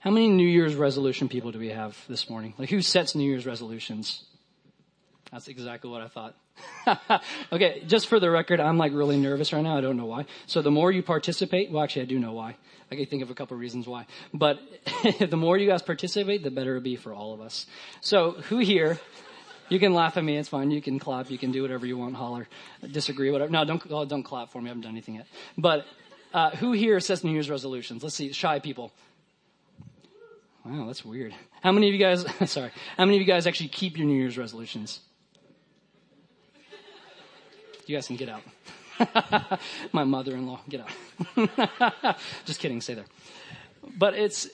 How many New Year's resolution people do we have this morning? Like who sets New Year's resolutions? That's exactly what I thought. okay, just for the record, I'm like really nervous right now. I don't know why. So the more you participate, well actually I do know why. I can think of a couple reasons why. But the more you guys participate, the better it'll be for all of us. So who here, you can laugh at me, it's fine. You can clap, you can do whatever you want, holler, disagree, whatever. No, don't, oh, don't clap for me, I haven't done anything yet. But, uh, who here sets New Year's resolutions? Let's see, shy people. Wow, that's weird. How many of you guys, sorry, how many of you guys actually keep your New Year's resolutions? You guys can get out. My mother-in-law, get out. Just kidding, stay there. But it's,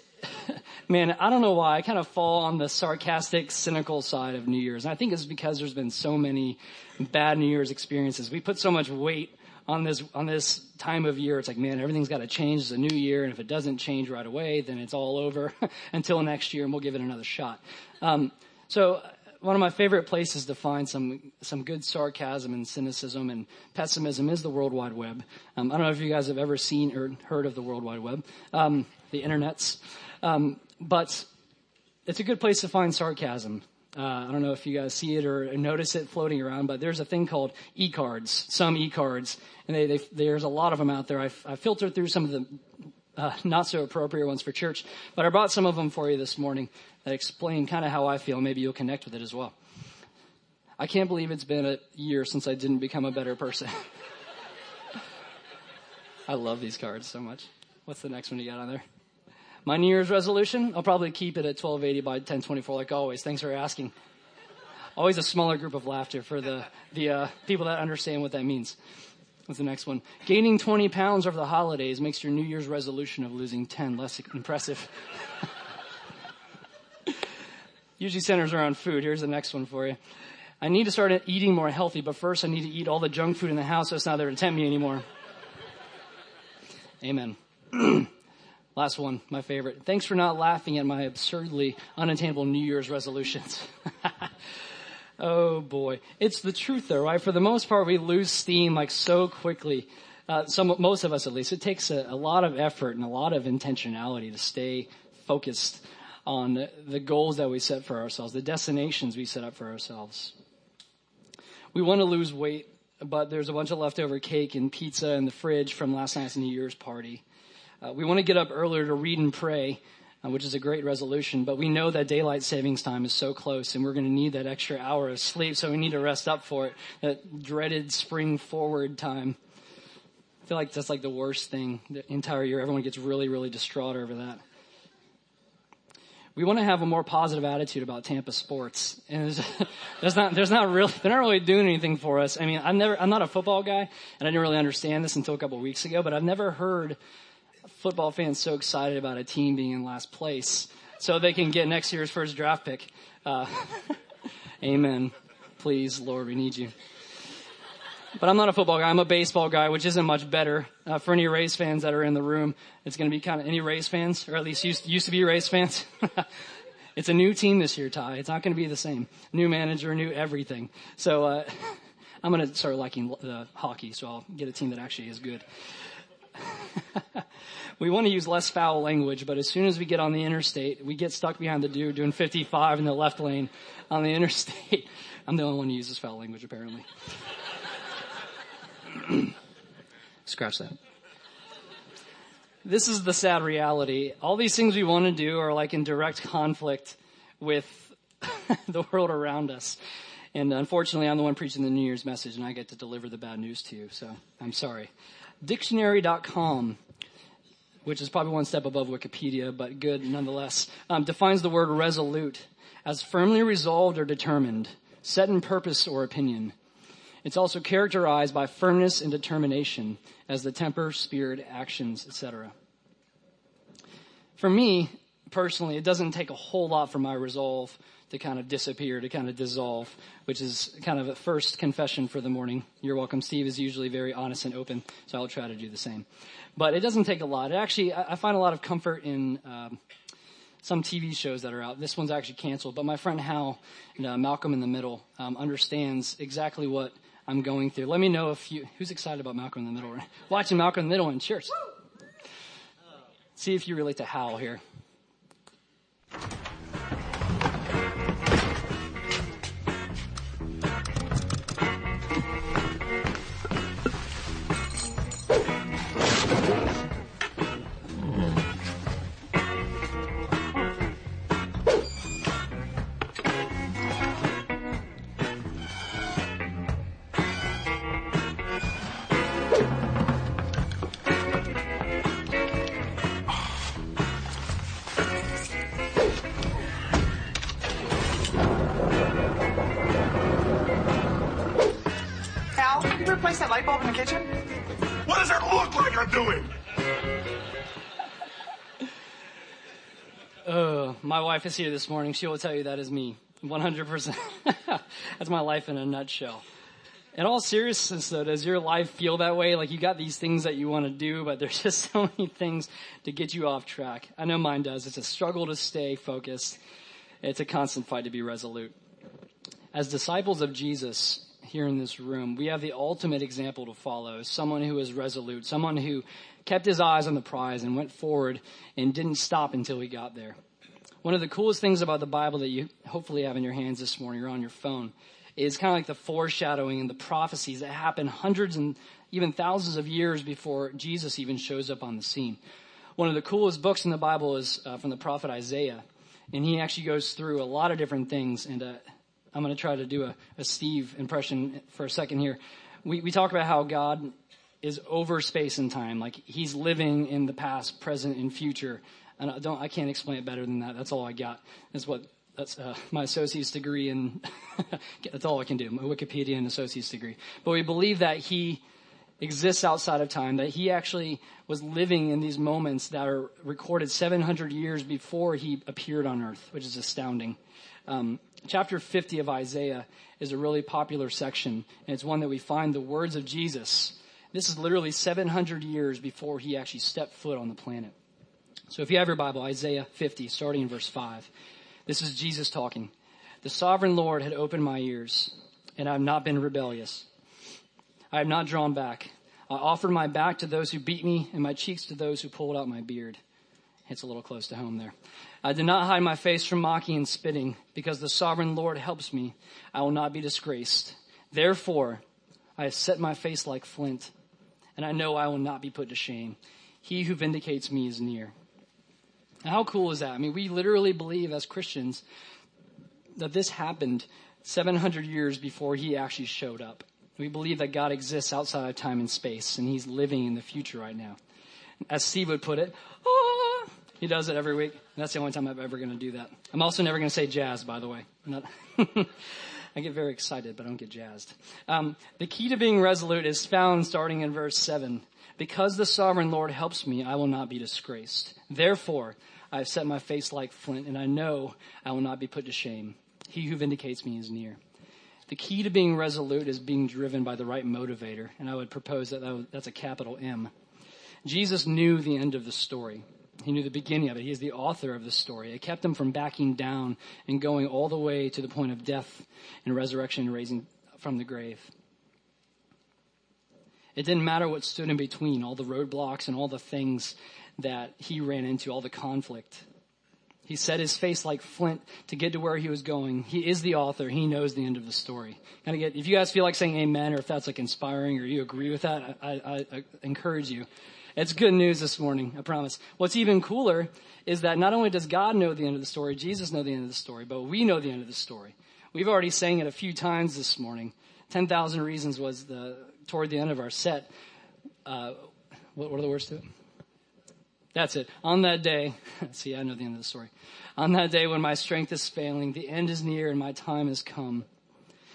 man, I don't know why I kind of fall on the sarcastic, cynical side of New Year's. And I think it's because there's been so many bad New Year's experiences. We put so much weight on this on this time of year. It's like, man, everything's got to change. It's a new year, and if it doesn't change right away, then it's all over until next year, and we'll give it another shot. Um, so one of my favorite places to find some some good sarcasm and cynicism and pessimism is the World Wide Web. Um, I don't know if you guys have ever seen or heard of the World Wide Web, um, the internets, um, but it's a good place to find sarcasm. Uh, I don't know if you guys see it or notice it floating around, but there's a thing called e-cards, some e-cards, and they, they, there's a lot of them out there. I, I filtered through some of the uh, not so appropriate ones for church, but I brought some of them for you this morning that explain kind of how I feel. Maybe you'll connect with it as well. I can't believe it's been a year since I didn't become a better person. I love these cards so much. What's the next one you got on there? My New Year's resolution? I'll probably keep it at 1280 by 1024 like always. Thanks for asking. Always a smaller group of laughter for the, the uh, people that understand what that means. What's the next one? Gaining 20 pounds over the holidays makes your New Year's resolution of losing 10 less impressive. Usually centers around food. Here's the next one for you. I need to start eating more healthy, but first I need to eat all the junk food in the house so it's not there to tempt me anymore. Amen. Last one, my favorite. Thanks for not laughing at my absurdly unattainable New Year's resolutions. oh boy. It's the truth though, right? For the most part, we lose steam like so quickly. Uh, some, most of us at least. It takes a, a lot of effort and a lot of intentionality to stay focused on the goals that we set for ourselves, the destinations we set up for ourselves. We want to lose weight, but there's a bunch of leftover cake and pizza in the fridge from last night's New Year's party. Uh, we want to get up earlier to read and pray, uh, which is a great resolution, but we know that daylight savings time is so close and we're going to need that extra hour of sleep, so we need to rest up for it. That dreaded spring forward time. I feel like that's like the worst thing the entire year. Everyone gets really, really distraught over that we want to have a more positive attitude about Tampa sports. And there's, not, there's not really, they're not really doing anything for us. I mean, I'm never, I'm not a football guy and I didn't really understand this until a couple of weeks ago, but I've never heard football fans so excited about a team being in last place so they can get next year's first draft pick. Uh, amen. Please, Lord, we need you. But I'm not a football guy. I'm a baseball guy, which isn't much better. Uh, for any Rays fans that are in the room, it's going to be kind of any Rays fans, or at least used, used to be Rays fans. it's a new team this year, Ty. It's not going to be the same. New manager, new everything. So uh, I'm going to start liking the hockey, so I'll get a team that actually is good. we want to use less foul language, but as soon as we get on the interstate, we get stuck behind the dude doing 55 in the left lane on the interstate. I'm the only one who uses foul language, apparently. Scratch that. This is the sad reality. All these things we want to do are like in direct conflict with the world around us. And unfortunately, I'm the one preaching the New Year's message and I get to deliver the bad news to you. So I'm sorry. Dictionary.com, which is probably one step above Wikipedia, but good nonetheless, um, defines the word resolute as firmly resolved or determined, set in purpose or opinion. It's also characterized by firmness and determination as the temper, spirit, actions, etc. For me, personally, it doesn't take a whole lot for my resolve to kind of disappear, to kind of dissolve, which is kind of a first confession for the morning. You're welcome. Steve is usually very honest and open, so I'll try to do the same. But it doesn't take a lot. It actually, I find a lot of comfort in um, some TV shows that are out. This one's actually canceled, but my friend Hal, uh, Malcolm in the Middle, um, understands exactly what I'm going through. Let me know if you, who's excited about Malcolm in the Middle? Watching Malcolm in the Middle in church. See if you relate to Hal here. Wife is here this morning. She will tell you that is me. 100%. That's my life in a nutshell. In all seriousness though, does your life feel that way? Like you got these things that you want to do, but there's just so many things to get you off track. I know mine does. It's a struggle to stay focused. It's a constant fight to be resolute. As disciples of Jesus here in this room, we have the ultimate example to follow. Someone who is resolute, someone who kept his eyes on the prize and went forward and didn't stop until he got there. One of the coolest things about the Bible that you hopefully have in your hands this morning or on your phone is kind of like the foreshadowing and the prophecies that happen hundreds and even thousands of years before Jesus even shows up on the scene. One of the coolest books in the Bible is uh, from the prophet Isaiah, and he actually goes through a lot of different things. And uh, I'm going to try to do a, a, Steve impression for a second here. We, we talk about how God is over space and time, like he's living in the past, present, and future. And I don't, I can't explain it better than that. That's all I got. That's what, that's uh, my associate's degree, and that's all I can do. My Wikipedia and associate's degree. But we believe that he exists outside of time, that he actually was living in these moments that are recorded 700 years before he appeared on earth, which is astounding. Um, chapter 50 of Isaiah is a really popular section, and it's one that we find the words of Jesus this is literally 700 years before he actually stepped foot on the planet. So if you have your Bible, Isaiah 50, starting in verse 5, this is Jesus talking. The sovereign Lord had opened my ears, and I have not been rebellious. I have not drawn back. I offered my back to those who beat me, and my cheeks to those who pulled out my beard. It's a little close to home there. I did not hide my face from mocking and spitting, because the sovereign Lord helps me. I will not be disgraced. Therefore, I have set my face like flint and I know I will not be put to shame. He who vindicates me is near. How cool is that? I mean, we literally believe as Christians that this happened 700 years before he actually showed up. We believe that God exists outside of time and space, and he's living in the future right now. As Steve would put it, ah, he does it every week. That's the only time I'm ever going to do that. I'm also never going to say jazz, by the way. I get very excited, but I don't get jazzed. Um, the key to being resolute is found starting in verse 7. Because the sovereign Lord helps me, I will not be disgraced. Therefore, I have set my face like flint, and I know I will not be put to shame. He who vindicates me is near. The key to being resolute is being driven by the right motivator, and I would propose that that's a capital M. Jesus knew the end of the story. He knew the beginning of it. He is the author of the story. It kept him from backing down and going all the way to the point of death and resurrection and raising from the grave. It didn't matter what stood in between, all the roadblocks and all the things that he ran into, all the conflict. He set his face like flint to get to where he was going. He is the author. He knows the end of the story. Kind of get, if you guys feel like saying amen or if that's like inspiring or you agree with that, I, I, I encourage you it's good news this morning, I promise. What's even cooler is that not only does God know the end of the story, Jesus know the end of the story, but we know the end of the story. We've already sang it a few times this morning. 10,000 Reasons was the, toward the end of our set. Uh, what, what are the words to it? That's it. On that day, see, I know the end of the story. On that day when my strength is failing, the end is near and my time has come.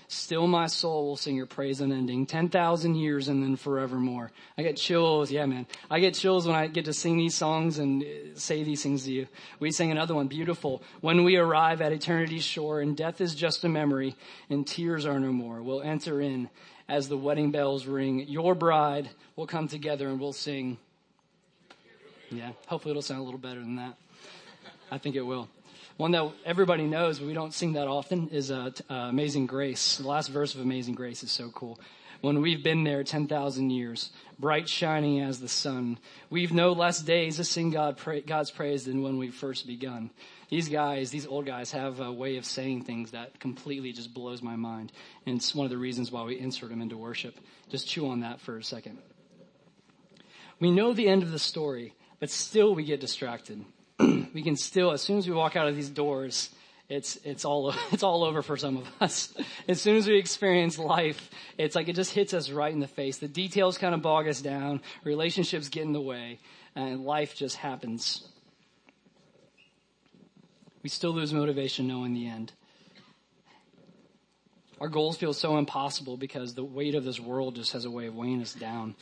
Still my soul will sing your praise unending. 10,000 years and then forevermore. I get chills. Yeah, man. I get chills when I get to sing these songs and uh, say these things to you. We sing another one, beautiful. When we arrive at eternity's shore and death is just a memory and tears are no more, we'll enter in as the wedding bells ring. Your bride will come together and we'll sing. Yeah, hopefully it'll sound a little better than that. I think it will. One that everybody knows, but we don't sing that often, is uh, uh, Amazing Grace. The last verse of Amazing Grace is so cool. When we've been there 10,000 years, bright shining as the sun, we've no less days to sing God pra- God's praise than when we first begun. These guys, these old guys, have a way of saying things that completely just blows my mind. And it's one of the reasons why we insert them into worship. Just chew on that for a second. We know the end of the story, but still we get distracted. we can still, as soon as we walk out of these doors, it's it's all it's all over for some of us. As soon as we experience life, it's like it just hits us right in the face. The details kind of bog us down, relationships get in the way, and life just happens. We still lose motivation knowing the end. our goals feel so impossible because the weight of this world just has a way of weighing us down.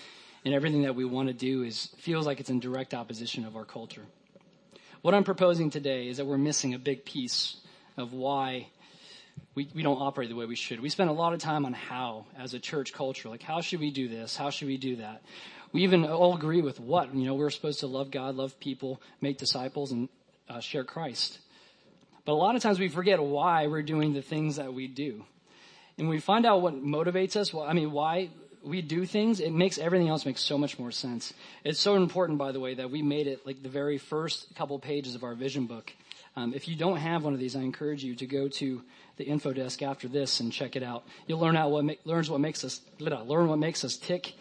And everything that we want to do is feels like it's in direct opposition of our culture. What I'm proposing today is that we're missing a big piece of why we, we don't operate the way we should. We spend a lot of time on how as a church culture. Like, how should we do this? How should we do that? We even all agree with what. You know, we're supposed to love God, love people, make disciples, and uh, share Christ. But a lot of times we forget why we're doing the things that we do. And we find out what motivates us, well, I mean, why we do things, it makes everything else make so much more sense. It's so important, by the way, that we made it like the very first couple pages of our vision book. Um, if you don't have one of these, I encourage you to go to the info desk after this and check it out. You'll learn out what ma- learns what makes us learn what makes us tick,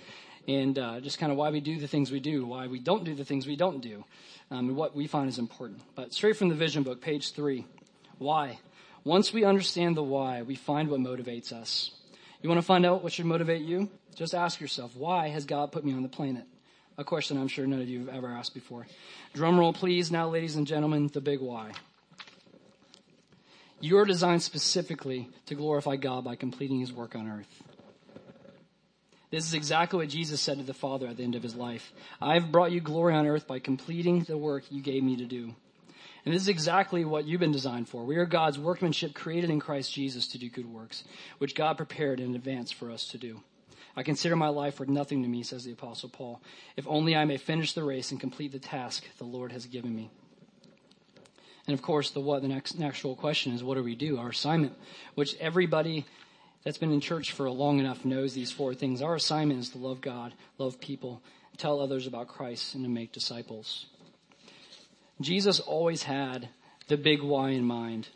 and uh, just kind of why we do the things we do, why we don't do the things we don't do, um, and what we find is important. But straight from the vision book, page three, why. Once we understand the why, we find what motivates us. You want to find out what should motivate you? Just ask yourself, why has God put me on the planet? A question I'm sure none of you have ever asked before. Drum roll, please. Now, ladies and gentlemen, the big why. You are designed specifically to glorify God by completing His work on earth. This is exactly what Jesus said to the Father at the end of His life. I have brought you glory on earth by completing the work you gave me to do. And this is exactly what you've been designed for. We are God's workmanship created in Christ Jesus to do good works, which God prepared in advance for us to do. I consider my life worth nothing to me, says the Apostle Paul, if only I may finish the race and complete the task the Lord has given me. And of course, the what, the next natural question is, what do we do? Our assignment, which everybody that's been in church for long enough knows these four things. Our assignment is to love God, love people, tell others about Christ, and to make disciples. Jesus always had the big why in mind.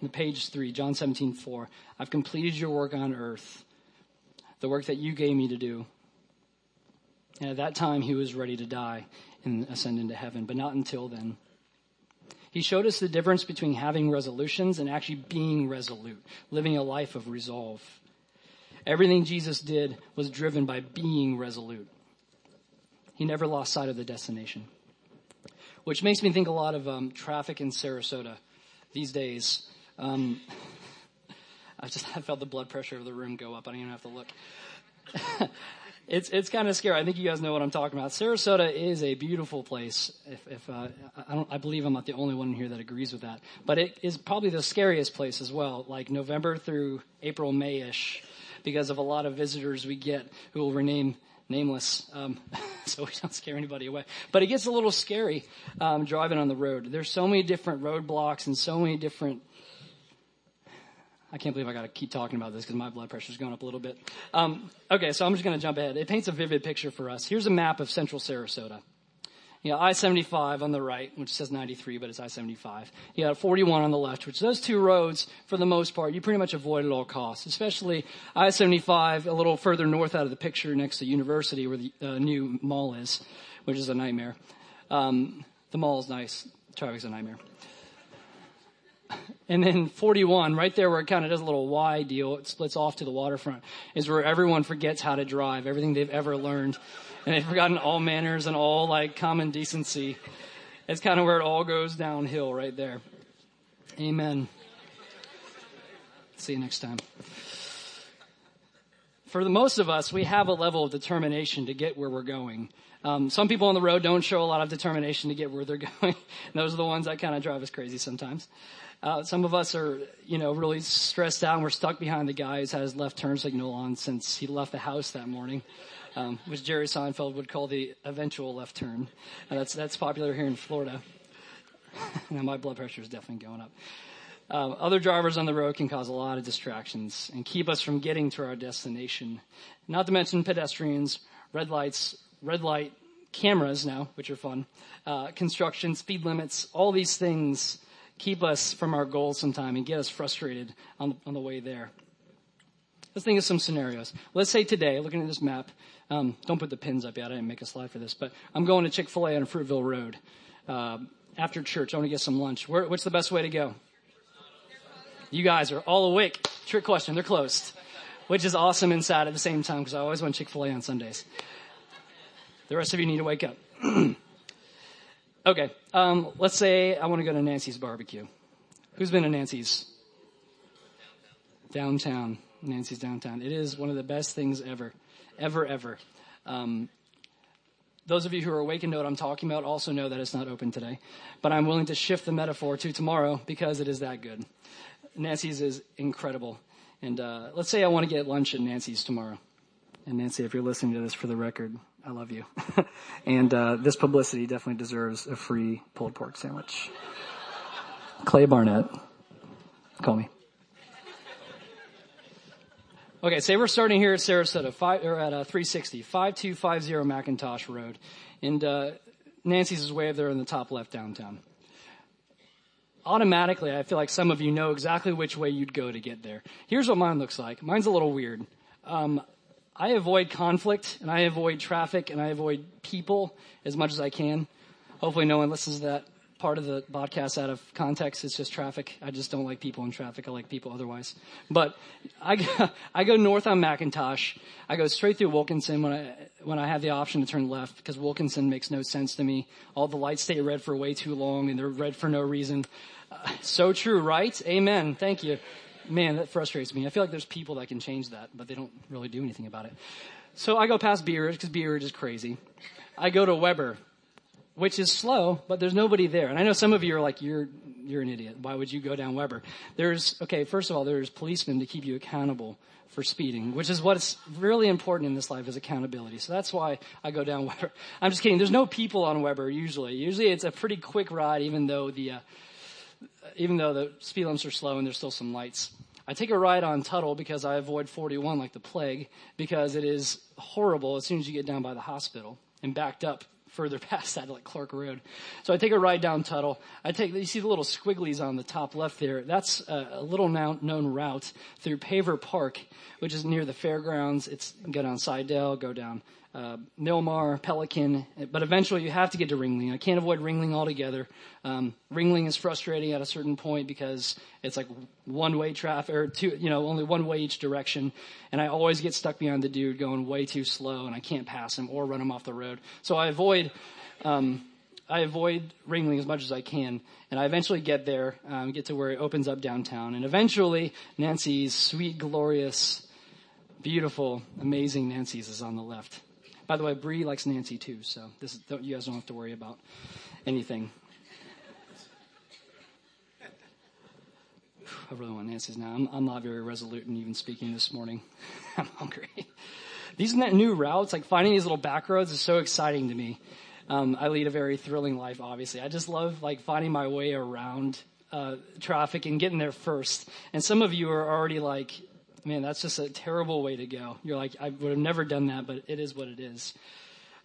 In page three, John 17, 4, I've completed your work on earth the work that you gave me to do. And at that time, he was ready to die and ascend into heaven, but not until then. He showed us the difference between having resolutions and actually being resolute, living a life of resolve. Everything Jesus did was driven by being resolute. He never lost sight of the destination. Which makes me think a lot of um, traffic in Sarasota these days. Um, I just I felt the blood pressure of the room go up. I don't even have to look. it's it's kind of scary. I think you guys know what I'm talking about. Sarasota is a beautiful place. If, if uh, I don't, I believe I'm not the only one here that agrees with that. But it is probably the scariest place as well. Like November through April, Mayish, because of a lot of visitors we get who will rename nameless, um, so we don't scare anybody away. But it gets a little scary um, driving on the road. There's so many different roadblocks and so many different I can't believe I got to keep talking about this because my blood pressure's going up a little bit. Um, okay, so I'm just going to jump ahead. It paints a vivid picture for us. Here's a map of central Sarasota. You know, I-75 on the right, which says 93, but it's I-75. You got 41 on the left, which those two roads, for the most part, you pretty much avoid at all costs, especially I-75 a little further north out of the picture next to University where the uh, new mall is, which is a nightmare. Um, the mall is nice. Traffic's a nightmare. And then 41, right there where it kind of does a little Y deal, it splits off to the waterfront, is where everyone forgets how to drive, everything they've ever learned. And they've forgotten all manners and all like common decency. It's kind of where it all goes downhill right there. Amen. See you next time. For the most of us, we have a level of determination to get where we're going. Um, some people on the road don't show a lot of determination to get where they're going. those are the ones that kind of drive us crazy sometimes. Uh, some of us are, you know, really stressed out and we're stuck behind the guy who's had his left turn signal on since he left the house that morning, um, which Jerry Seinfeld would call the eventual left turn. That's, that's popular here in Florida. now my blood pressure is definitely going up. Uh, other drivers on the road can cause a lot of distractions and keep us from getting to our destination. Not to mention pedestrians, red lights, red light cameras now, which are fun, uh, construction, speed limits, all these things keep us from our goals sometime and get us frustrated on the, on the way there. Let's think of some scenarios. Let's say today, looking at this map, um, don't put the pins up yet. I didn't make a slide for this, but I'm going to Chick Fil A on Fruitville Road uh, after church. I want to get some lunch. Where, what's the best way to go? You guys are all awake. Trick question. They're closed, which is awesome and sad at the same time because I always want Chick Fil A on Sundays. The rest of you need to wake up. Okay, um, let's say I want to go to Nancy's barbecue. Who's been to Nancy's? downtown. Nancy's downtown. It is one of the best things ever, ever, ever. Um, those of you who are awake and know what I'm talking about also know that it's not open today, but I'm willing to shift the metaphor to tomorrow because it is that good. Nancy's is incredible. And uh, let's say I want to get lunch at Nancy's tomorrow. And Nancy, if you're listening to this for the record, I love you. and uh, this publicity definitely deserves a free pulled pork sandwich. Clay Barnett, call me. Okay, say we're starting here at Sarasota, five, or at uh, 360, 5250 McIntosh Road. And uh, Nancy's is way up there in the top left downtown. Automatically, I feel like some of you know exactly which way you'd go to get there. Here's what mine looks like. Mine's a little weird. Um, I avoid conflict and I avoid traffic and I avoid people as much as I can. Hopefully no one listens to that part of the podcast out of context. It's just traffic. I just don't like people in traffic. I like people otherwise. But I go, I go north on McIntosh. I go straight through Wilkinson when I when I have the option to turn left because Wilkinson makes no sense to me. All the lights stay red for way too long and they're red for no reason. Uh, so true, right? Amen. Thank you. Man, that frustrates me. I feel like there's people that can change that, but they don't really do anything about it. So I go past Bee because Bee is crazy. I go to Webber which is slow, but there's nobody there. And I know some of you are like, you're, you're an idiot. Why would you go down Webber? There's, okay, first of all, there's policemen to keep you accountable for speeding, which is what's really important in this life is accountability. So that's why I go down Webber. I'm just kidding. There's no people on Webber usually. Usually it's a pretty quick ride, even though the, uh, even though the speed limits are slow and there's still some lights. I take a ride on Tuttle because I avoid 41 like the plague because it is horrible as soon as you get down by the hospital and backed up further past that, like Clark Road. So I take a ride down Tuttle. I take, you see the little squigglies on the top left there. That's a, little known route through Paver Park, which is near the fairgrounds. It's go down Sidedale, go down uh, Milmar, Pelican, but eventually you have to get to Ringling. I can't avoid Ringling altogether. Um, Ringling is frustrating at a certain point because it's like one way traffic, or two, you know, only one way each direction. And I always get stuck behind the dude going way too slow and I can't pass him or run him off the road. So I avoid, um, I avoid Ringling as much as I can, and I eventually get there, um, get to where it opens up downtown, and eventually Nancy's sweet, glorious, beautiful, amazing Nancy's is on the left. By the way, Bree likes Nancy too, so this is, you guys don't have to worry about anything. I really want Nancy's now. I'm, I'm not very resolute in even speaking this morning. I'm hungry. These new routes, like finding these little back roads is so exciting to me. Um, I lead a very thrilling life, obviously. I just love like finding my way around uh, traffic and getting there first. And some of you are already like, man, that's just a terrible way to go. You're like, I would have never done that, but it is what it is.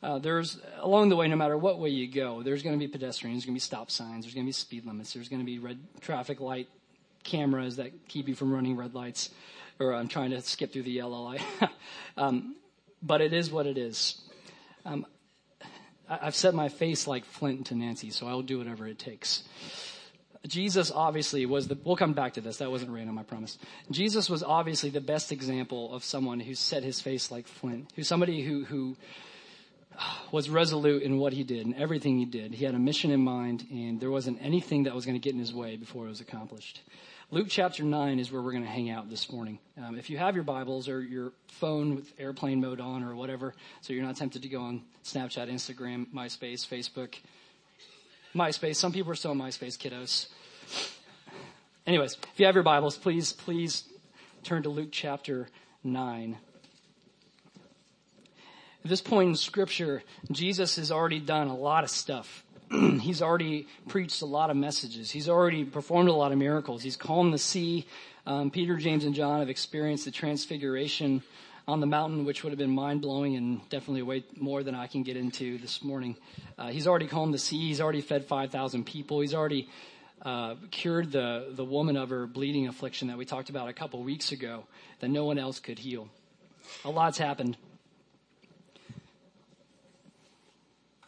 Uh, there's along the way, no matter what way you go, there's going to be pedestrians, there's going to be stop signs, there's going to be speed limits, there's going to be red traffic light cameras that keep you from running red lights, or I'm trying to skip through the yellow light. um, but it is what it is. Um, I, I've set my face like flint to Nancy, so I'll do whatever it takes. Jesus obviously was the, we'll come back to this. That wasn't random, I promise. Jesus was obviously the best example of someone who set his face like flint, who's somebody who, who was resolute in what he did and everything he did. He had a mission in mind and there wasn't anything that was going to get in his way before it was accomplished. Luke chapter 9 is where we're going to hang out this morning. Um, if you have your Bibles or your phone with airplane mode on or whatever, so you're not tempted to go on Snapchat, Instagram, MySpace, Facebook, MySpace. Some people are still on MySpace, kiddos. Anyways, if you have your Bibles, please, please turn to Luke chapter 9. At this point in scripture, Jesus has already done a lot of stuff. He's already preached a lot of messages. He's already performed a lot of miracles. He's calmed the sea. Um, Peter, James, and John have experienced the transfiguration on the mountain, which would have been mind blowing and definitely way more than I can get into this morning. Uh, he's already calmed the sea. He's already fed 5,000 people. He's already uh, cured the, the woman of her bleeding affliction that we talked about a couple weeks ago that no one else could heal. A lot's happened.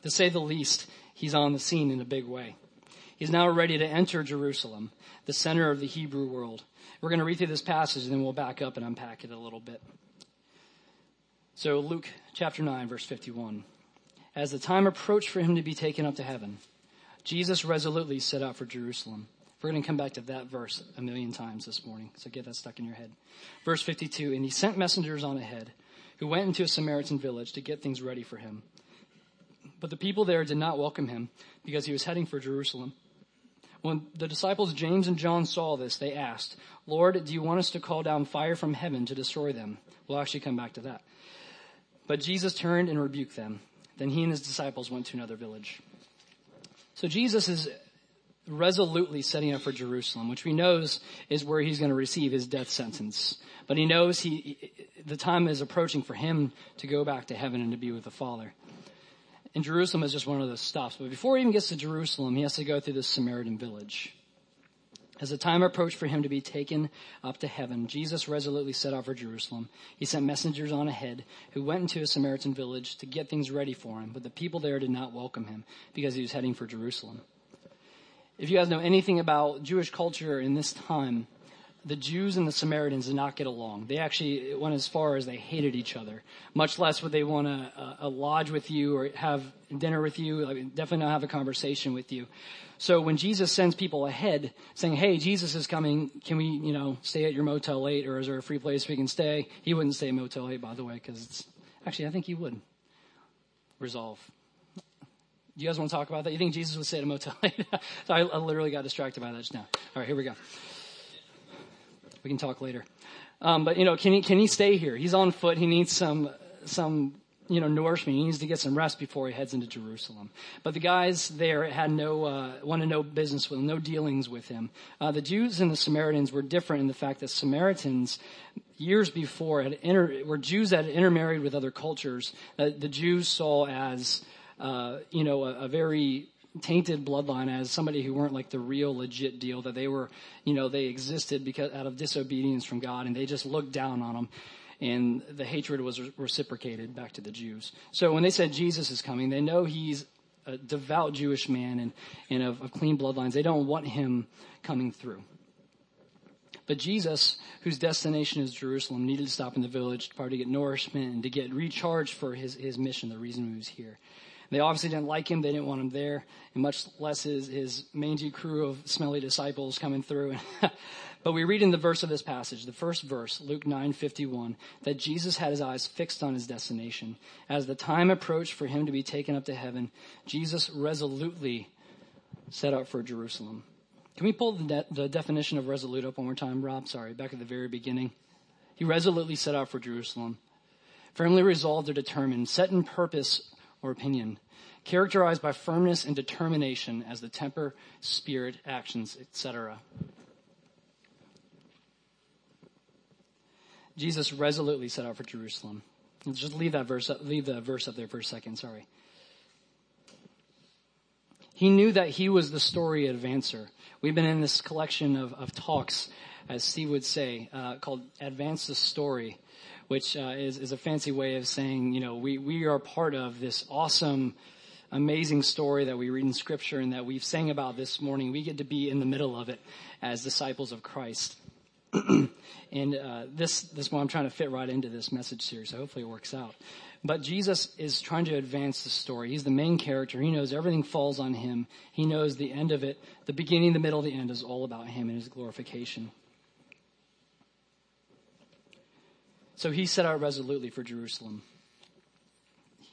To say the least, he's on the scene in a big way. He's now ready to enter Jerusalem, the center of the Hebrew world. We're going to read through this passage and then we'll back up and unpack it a little bit. So Luke chapter 9 verse 51. As the time approached for him to be taken up to heaven, Jesus resolutely set out for Jerusalem. We're going to come back to that verse a million times this morning, so get that stuck in your head. Verse 52 And he sent messengers on ahead who went into a Samaritan village to get things ready for him. But the people there did not welcome him because he was heading for Jerusalem. When the disciples James and John saw this, they asked, Lord, do you want us to call down fire from heaven to destroy them? We'll actually come back to that. But Jesus turned and rebuked them. Then he and his disciples went to another village. So Jesus is resolutely setting up for Jerusalem, which we knows is where he's going to receive his death sentence. But he knows he, the time is approaching for him to go back to heaven and to be with the Father. And Jerusalem is just one of those stops. But before he even gets to Jerusalem, he has to go through this Samaritan village. As the time approached for him to be taken up to heaven, Jesus resolutely set out for Jerusalem. He sent messengers on ahead who went into a Samaritan village to get things ready for him, but the people there did not welcome him because he was heading for Jerusalem. If you guys know anything about Jewish culture in this time, the Jews and the Samaritans did not get along. They actually went as far as they hated each other. Much less would they want to uh, lodge with you or have dinner with you. I mean, definitely not have a conversation with you. So when Jesus sends people ahead saying, "Hey, Jesus is coming. Can we, you know, stay at your Motel 8 or is there a free place we can stay?" He wouldn't stay Motel 8, by the way, because it's actually I think he would. Resolve. Do you guys want to talk about that? You think Jesus would stay at a Motel 8? so I, I literally got distracted by that just now. All right, here we go. We can talk later. Um, but you know, can he can he stay here? He's on foot. He needs some some you know nourishment. He needs to get some rest before he heads into Jerusalem. But the guys there had no uh, wanted no business with him, no dealings with him. Uh, the Jews and the Samaritans were different in the fact that Samaritans years before had inter- were Jews that had intermarried with other cultures that the Jews saw as uh, you know a, a very tainted bloodline as somebody who weren't like the real legit deal that they were you know they existed because out of disobedience from god and they just looked down on them and the hatred was reciprocated back to the jews so when they said jesus is coming they know he's a devout jewish man and, and of, of clean bloodlines they don't want him coming through but Jesus, whose destination is Jerusalem, needed to stop in the village to probably get nourishment and to get recharged for his, his mission, the reason he was here. They obviously didn't like him. They didn't want him there, and much less his, his mangy crew of smelly disciples coming through. but we read in the verse of this passage, the first verse, Luke 9:51, that Jesus had his eyes fixed on his destination. As the time approached for him to be taken up to heaven, Jesus resolutely set out for Jerusalem. Can we pull the, de- the definition of resolute up one more time, Rob? Sorry, back at the very beginning. He resolutely set out for Jerusalem, firmly resolved or determined, set in purpose or opinion, characterized by firmness and determination as the temper, spirit, actions, etc. Jesus resolutely set out for Jerusalem. Let's just leave that verse, leave the verse up there for a second. Sorry. He knew that he was the story advancer. We've been in this collection of, of talks, as Steve would say, uh, called Advance the Story which uh, is, is a fancy way of saying, you know, we, we are part of this awesome, amazing story that we read in Scripture and that we've sang about this morning. We get to be in the middle of it as disciples of Christ. and uh, this this one I'm trying to fit right into this message series. So hopefully it works out. But Jesus is trying to advance the story. He's the main character. He knows everything falls on him. He knows the end of it, the beginning, the middle, the end is all about him and his glorification. So he set out resolutely for Jerusalem.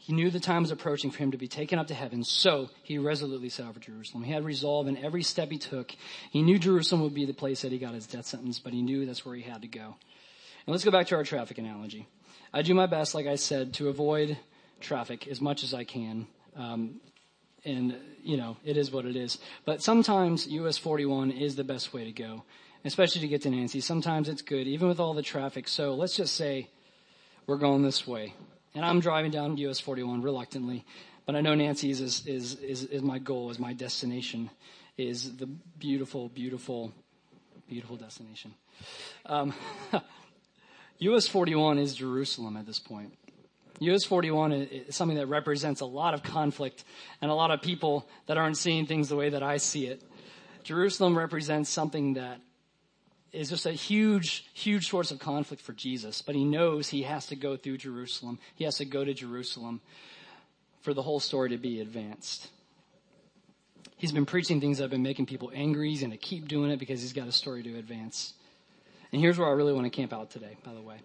He knew the time was approaching for him to be taken up to heaven, so he resolutely set out for Jerusalem. He had resolve in every step he took. He knew Jerusalem would be the place that he got his death sentence, but he knew that's where he had to go. And let's go back to our traffic analogy. I do my best, like I said, to avoid traffic as much as I can. Um, and, you know, it is what it is. But sometimes US 41 is the best way to go especially to get to Nancy. Sometimes it's good, even with all the traffic. So let's just say we're going this way. And I'm driving down US 41 reluctantly, but I know Nancy's is, is, is, is my goal, is my destination, is the beautiful, beautiful, beautiful destination. Um, US 41 is Jerusalem at this point. US 41 is something that represents a lot of conflict and a lot of people that aren't seeing things the way that I see it. Jerusalem represents something that is just a huge, huge source of conflict for Jesus. But he knows he has to go through Jerusalem. He has to go to Jerusalem for the whole story to be advanced. He's been preaching things that have been making people angry. He's going to keep doing it because he's got a story to advance. And here's where I really want to camp out today, by the way.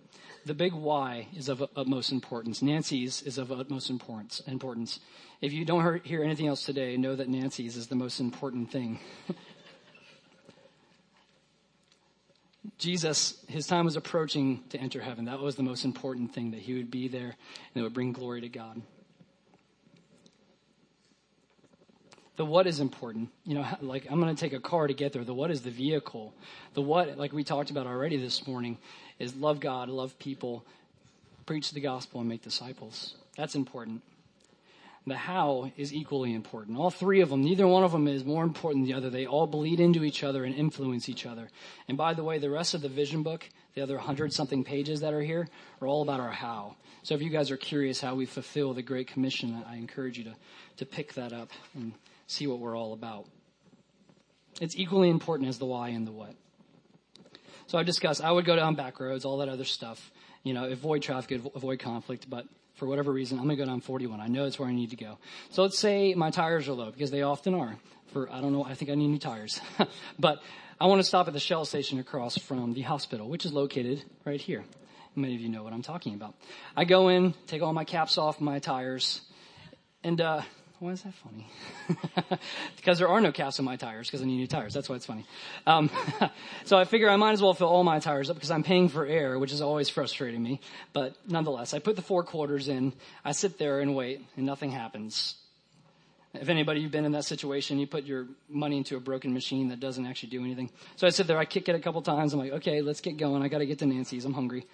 The big why is of utmost importance. Nancy's is of utmost importance. importance. If you don't hear anything else today, know that Nancy's is the most important thing. Jesus, his time was approaching to enter heaven. That was the most important thing, that he would be there and it would bring glory to God. The what is important. You know, like I'm going to take a car to get there. The what is the vehicle. The what, like we talked about already this morning, is love God, love people, preach the gospel, and make disciples. That's important. The how is equally important. All three of them, neither one of them is more important than the other. They all bleed into each other and influence each other. And by the way, the rest of the vision book, the other hundred something pages that are here, are all about our how. So if you guys are curious how we fulfill the Great Commission, I encourage you to, to pick that up and see what we're all about. It's equally important as the why and the what. So I discussed, I would go down back roads, all that other stuff, you know, avoid traffic, avoid conflict, but for whatever reason, I'm going to go down 41. I know it's where I need to go. So let's say my tires are low, because they often are. For, I don't know, I think I need new tires. but I want to stop at the Shell station across from the hospital, which is located right here. Many of you know what I'm talking about. I go in, take all my caps off my tires, and uh, why is that funny? because there are no caps on my tires because I need new tires. That's why it's funny. Um, so I figure I might as well fill all my tires up because I'm paying for air, which is always frustrating me. But nonetheless, I put the four quarters in. I sit there and wait, and nothing happens. If anybody you've been in that situation, you put your money into a broken machine that doesn't actually do anything. So I sit there, I kick it a couple times. I'm like, okay, let's get going. I got to get to Nancy's. I'm hungry.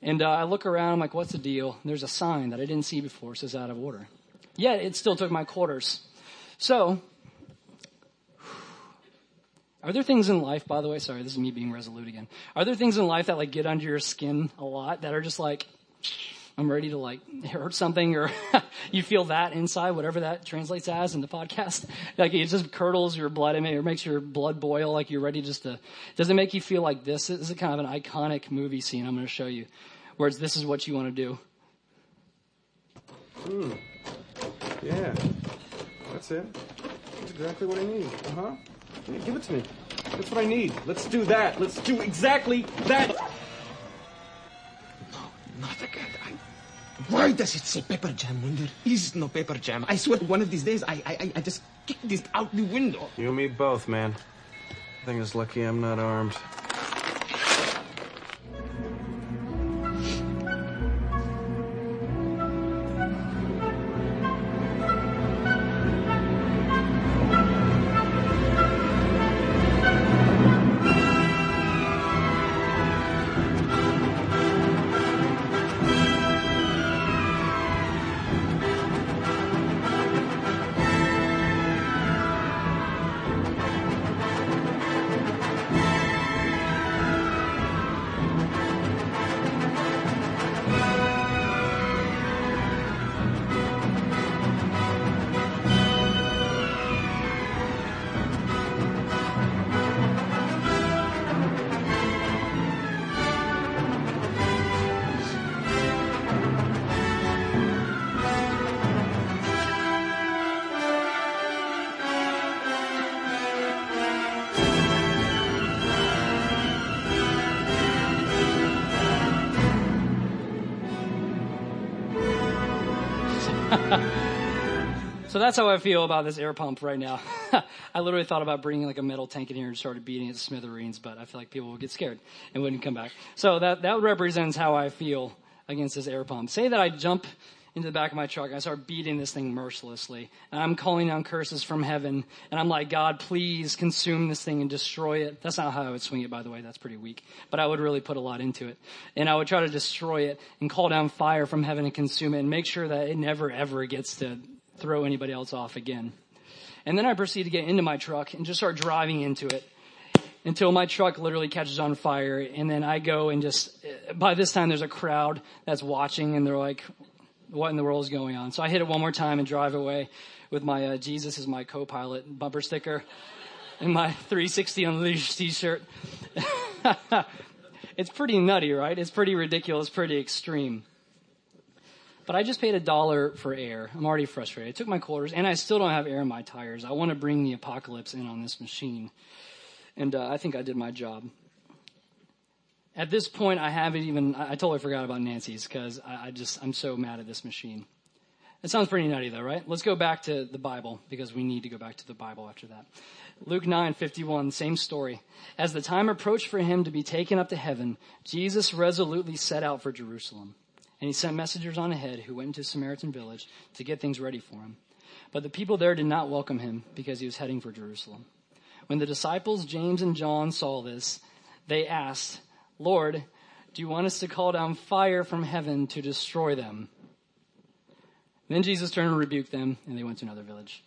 And uh, I look around. I'm like, what's the deal? There's a sign that I didn't see before. It says out of order. Yet it still took my quarters. So, are there things in life, by the way, sorry, this is me being resolute again. Are there things in life that like get under your skin a lot that are just like, I'm ready to like hurt something or you feel that inside, whatever that translates as in the podcast. Like it just curdles your blood and it makes your blood boil like you're ready just to, does it make you feel like this? This is kind of an iconic movie scene I'm going to show you where this is what you want to do. Hmm. Yeah. That's it. That's exactly what I need. Uh huh. Yeah, give it to me. That's what I need. Let's do that. Let's do exactly that. No, not again. I... Why does it say paper jam when there is no paper jam? I swear, one of these days, I, I, I just kick this out the window. You and me both, man. I think it's lucky I'm not armed. So that's how I feel about this air pump right now. I literally thought about bringing like a metal tank in here and started beating it to smithereens, but I feel like people would get scared and wouldn't come back. So that, that represents how I feel against this air pump. Say that I jump into the back of my truck and I start beating this thing mercilessly. And I'm calling down curses from heaven and I'm like, God, please consume this thing and destroy it. That's not how I would swing it, by the way. That's pretty weak. But I would really put a lot into it. And I would try to destroy it and call down fire from heaven and consume it and make sure that it never ever gets to throw anybody else off again. And then I proceed to get into my truck and just start driving into it until my truck literally catches on fire. And then I go and just, by this time there's a crowd that's watching and they're like, what in the world is going on? So I hit it one more time and drive away with my uh, Jesus is my co-pilot bumper sticker and my 360 Unleashed t-shirt. it's pretty nutty, right? It's pretty ridiculous, pretty extreme. but I just paid a dollar for air. I'm already frustrated. I took my quarters and I still don't have air in my tires. I want to bring the apocalypse in on this machine. And uh, I think I did my job. At this point, I haven't even, I, totally forgot about Nancy's because I, I just, I'm so mad at this machine. It sounds pretty nutty though, right? Let's go back to the Bible because we need to go back to the Bible after that. Luke 9, 51, same story. As the time approached for him to be taken up to heaven, Jesus resolutely set out for Jerusalem. And he sent messengers on ahead who went into Samaritan village to get things ready for him. But the people there did not welcome him because he was heading for Jerusalem. When the disciples James and John saw this, they asked, Lord, do you want us to call down fire from heaven to destroy them? Then Jesus turned and rebuked them, and they went to another village.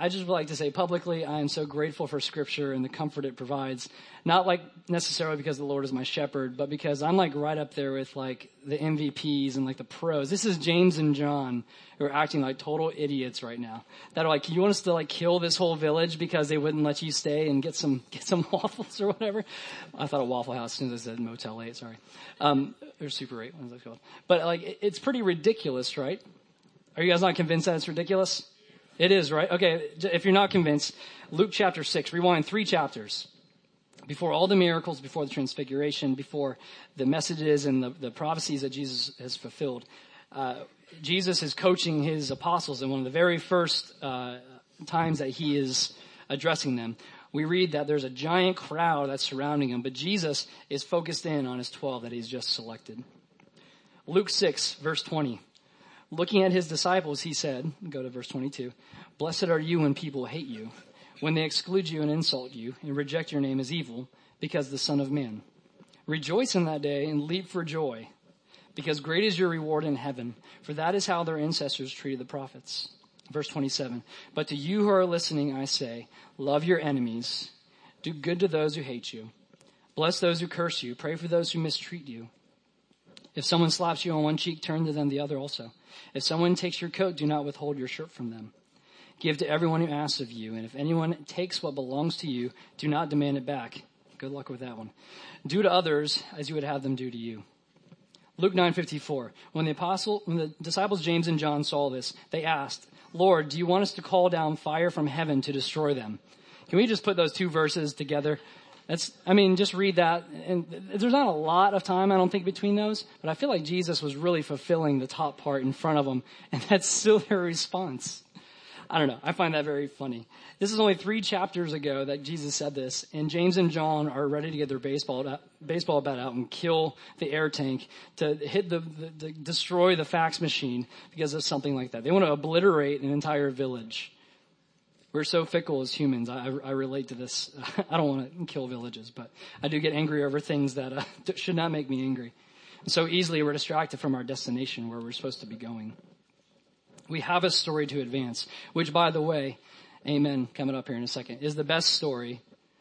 I just would like to say publicly, I am so grateful for scripture and the comfort it provides. Not like necessarily because the Lord is my shepherd, but because I'm like right up there with like the MVPs and like the pros. This is James and John who are acting like total idiots right now. That are like, you want us to like kill this whole village because they wouldn't let you stay and get some, get some waffles or whatever? I thought a Waffle House as soon as I said Motel 8, sorry. Um, or Super 8, what is that called? But like, it's pretty ridiculous, right? Are you guys not convinced that it's ridiculous? It is, right? Okay, if you're not convinced, Luke chapter 6, rewind three chapters. Before all the miracles, before the transfiguration, before the messages and the, the prophecies that Jesus has fulfilled, uh, Jesus is coaching his apostles, and one of the very first uh, times that he is addressing them, we read that there's a giant crowd that's surrounding him, but Jesus is focused in on his 12 that he's just selected. Luke 6, verse 20. Looking at his disciples, he said, go to verse 22, Blessed are you when people hate you, when they exclude you and insult you, and reject your name as evil, because the Son of Man. Rejoice in that day and leap for joy, because great is your reward in heaven, for that is how their ancestors treated the prophets. Verse 27, But to you who are listening, I say, love your enemies, do good to those who hate you, bless those who curse you, pray for those who mistreat you. If someone slaps you on one cheek, turn to them the other also. If someone takes your coat, do not withhold your shirt from them. Give to everyone who asks of you, and if anyone takes what belongs to you, do not demand it back. Good luck with that one. Do to others as you would have them do to you. Luke 9:54. When the apostle when the disciples James and John saw this, they asked, "Lord, do you want us to call down fire from heaven to destroy them?" Can we just put those two verses together? That's, I mean, just read that. And there's not a lot of time, I don't think, between those, but I feel like Jesus was really fulfilling the top part in front of them, and that's still their response. I don't know. I find that very funny. This is only three chapters ago that Jesus said this, and James and John are ready to get their baseball uh, baseball bat out and kill the air tank to hit the, the, the destroy the fax machine because of something like that. They want to obliterate an entire village. We're so fickle as humans. I, I relate to this. I don't want to kill villages, but I do get angry over things that uh, should not make me angry. So easily we're distracted from our destination where we're supposed to be going. We have a story to advance, which by the way, amen, coming up here in a second, is the best story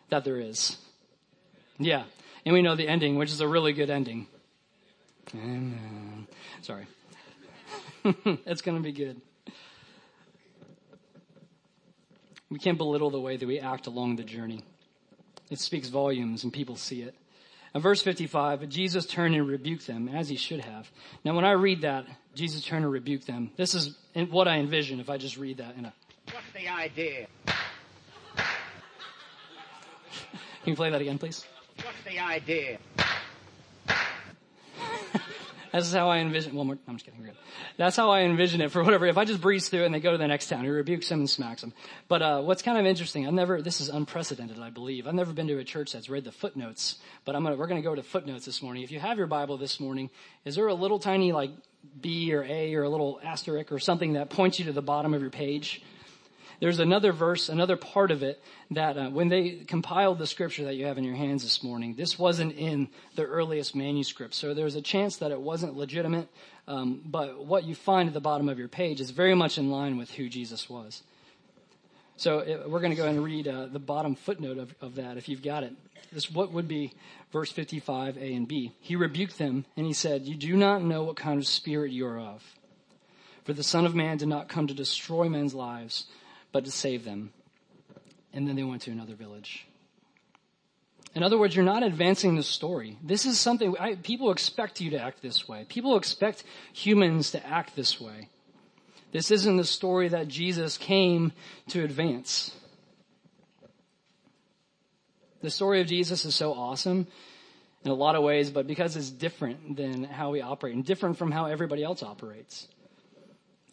that there is. Yeah. And we know the ending, which is a really good ending. Amen. Sorry. it's going to be good. We can't belittle the way that we act along the journey. It speaks volumes and people see it. In verse 55, Jesus turned and rebuked them as he should have. Now when I read that, Jesus turned and rebuked them. This is what I envision if I just read that in a. What's the idea? Can you play that again, please? What's the idea? That's how I envision. More. I'm just kidding. That's how I envision it for whatever. If I just breeze through and they go to the next town, he rebukes them and smacks them. But uh, what's kind of interesting, I've never. This is unprecedented, I believe. I've never been to a church that's read the footnotes. But I'm gonna. We're gonna go to footnotes this morning. If you have your Bible this morning, is there a little tiny like B or A or a little asterisk or something that points you to the bottom of your page? There's another verse, another part of it that uh, when they compiled the scripture that you have in your hands this morning, this wasn't in the earliest manuscript. So there's a chance that it wasn't legitimate. Um, but what you find at the bottom of your page is very much in line with who Jesus was. So it, we're going to go ahead and read uh, the bottom footnote of, of that if you've got it. This what would be verse 55 A and B. He rebuked them and he said, "You do not know what kind of spirit you are of." For the Son of Man did not come to destroy men's lives, but to save them. And then they went to another village. In other words, you're not advancing the story. This is something I, people expect you to act this way. People expect humans to act this way. This isn't the story that Jesus came to advance. The story of Jesus is so awesome in a lot of ways, but because it's different than how we operate and different from how everybody else operates.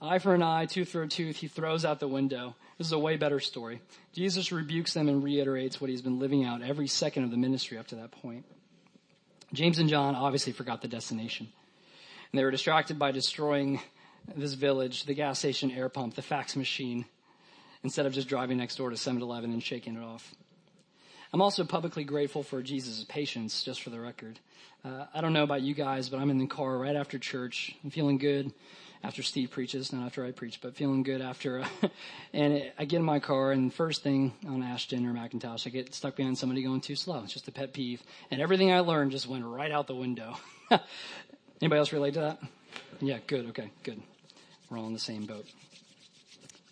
Eye for an eye, tooth for a tooth, he throws out the window. This is a way better story. Jesus rebukes them and reiterates what he's been living out every second of the ministry up to that point. James and John obviously forgot the destination. And they were distracted by destroying this village, the gas station air pump, the fax machine, instead of just driving next door to 7-Eleven and shaking it off. I'm also publicly grateful for Jesus' patience, just for the record. Uh, I don't know about you guys, but I'm in the car right after church. I'm feeling good after Steve preaches, not after I preach, but feeling good after. Uh, and it, I get in my car, and first thing on Ashton or McIntosh, I get stuck behind somebody going too slow. It's just a pet peeve. And everything I learned just went right out the window. Anybody else relate to that? Yeah, good. Okay, good. We're all in the same boat.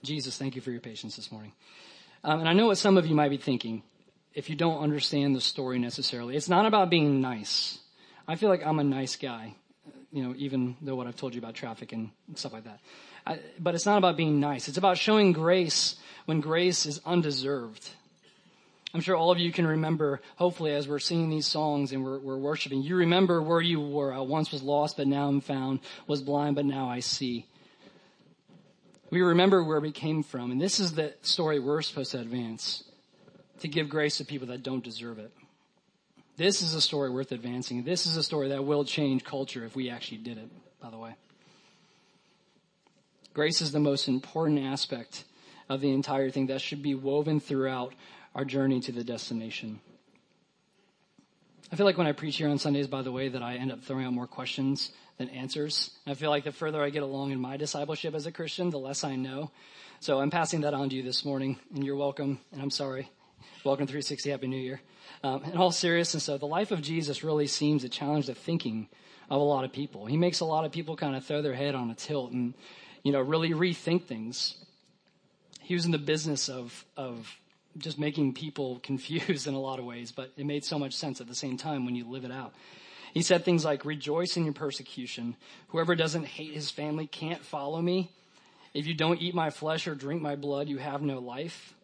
Jesus, thank you for your patience this morning. Um, and I know what some of you might be thinking if you don't understand the story necessarily. It's not about being nice. I feel like I'm a nice guy, you know, even though what I've told you about traffic and stuff like that. I, but it's not about being nice. It's about showing grace when grace is undeserved. I'm sure all of you can remember, hopefully, as we're singing these songs and we're, we're worshiping, you remember where you were. I once was lost, but now I'm found, was blind, but now I see. We remember where we came from, and this is the story we're supposed to advance to give grace to people that don't deserve it. This is a story worth advancing. This is a story that will change culture if we actually did it, by the way. Grace is the most important aspect of the entire thing that should be woven throughout our journey to the destination. I feel like when I preach here on Sundays, by the way, that I end up throwing out more questions than answers. I feel like the further I get along in my discipleship as a Christian, the less I know. So I'm passing that on to you this morning, and you're welcome, and I'm sorry. Welcome 360, Happy New Year. Um, in all seriousness, though, the life of Jesus really seems to challenge the thinking of a lot of people. He makes a lot of people kind of throw their head on a tilt and, you know, really rethink things. He was in the business of, of just making people confused in a lot of ways, but it made so much sense at the same time when you live it out. He said things like, rejoice in your persecution. Whoever doesn't hate his family can't follow me. If you don't eat my flesh or drink my blood, you have no life.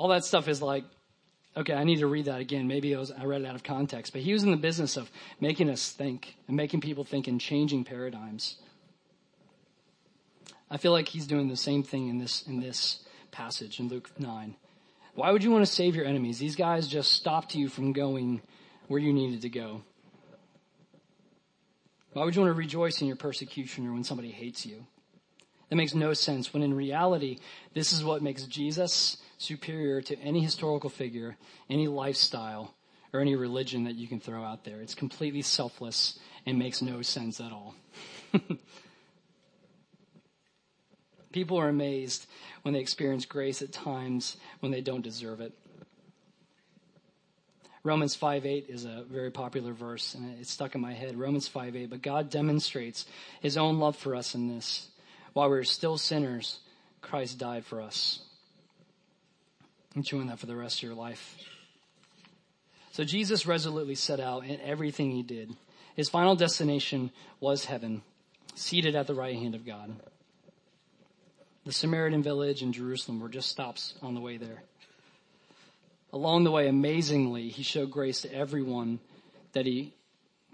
All that stuff is like, okay, I need to read that again. Maybe was, I read it out of context. But he was in the business of making us think and making people think and changing paradigms. I feel like he's doing the same thing in this, in this passage in Luke 9. Why would you want to save your enemies? These guys just stopped you from going where you needed to go. Why would you want to rejoice in your persecution or when somebody hates you? That makes no sense when in reality, this is what makes Jesus superior to any historical figure, any lifestyle, or any religion that you can throw out there. It's completely selfless and makes no sense at all. People are amazed when they experience grace at times when they don't deserve it. Romans 5 8 is a very popular verse, and it's stuck in my head. Romans 5 8. But God demonstrates his own love for us in this. While we were still sinners, Christ died for us. I'm chewing that for the rest of your life. So Jesus resolutely set out in everything he did. His final destination was heaven, seated at the right hand of God. The Samaritan village and Jerusalem were just stops on the way there. Along the way, amazingly, he showed grace to everyone that he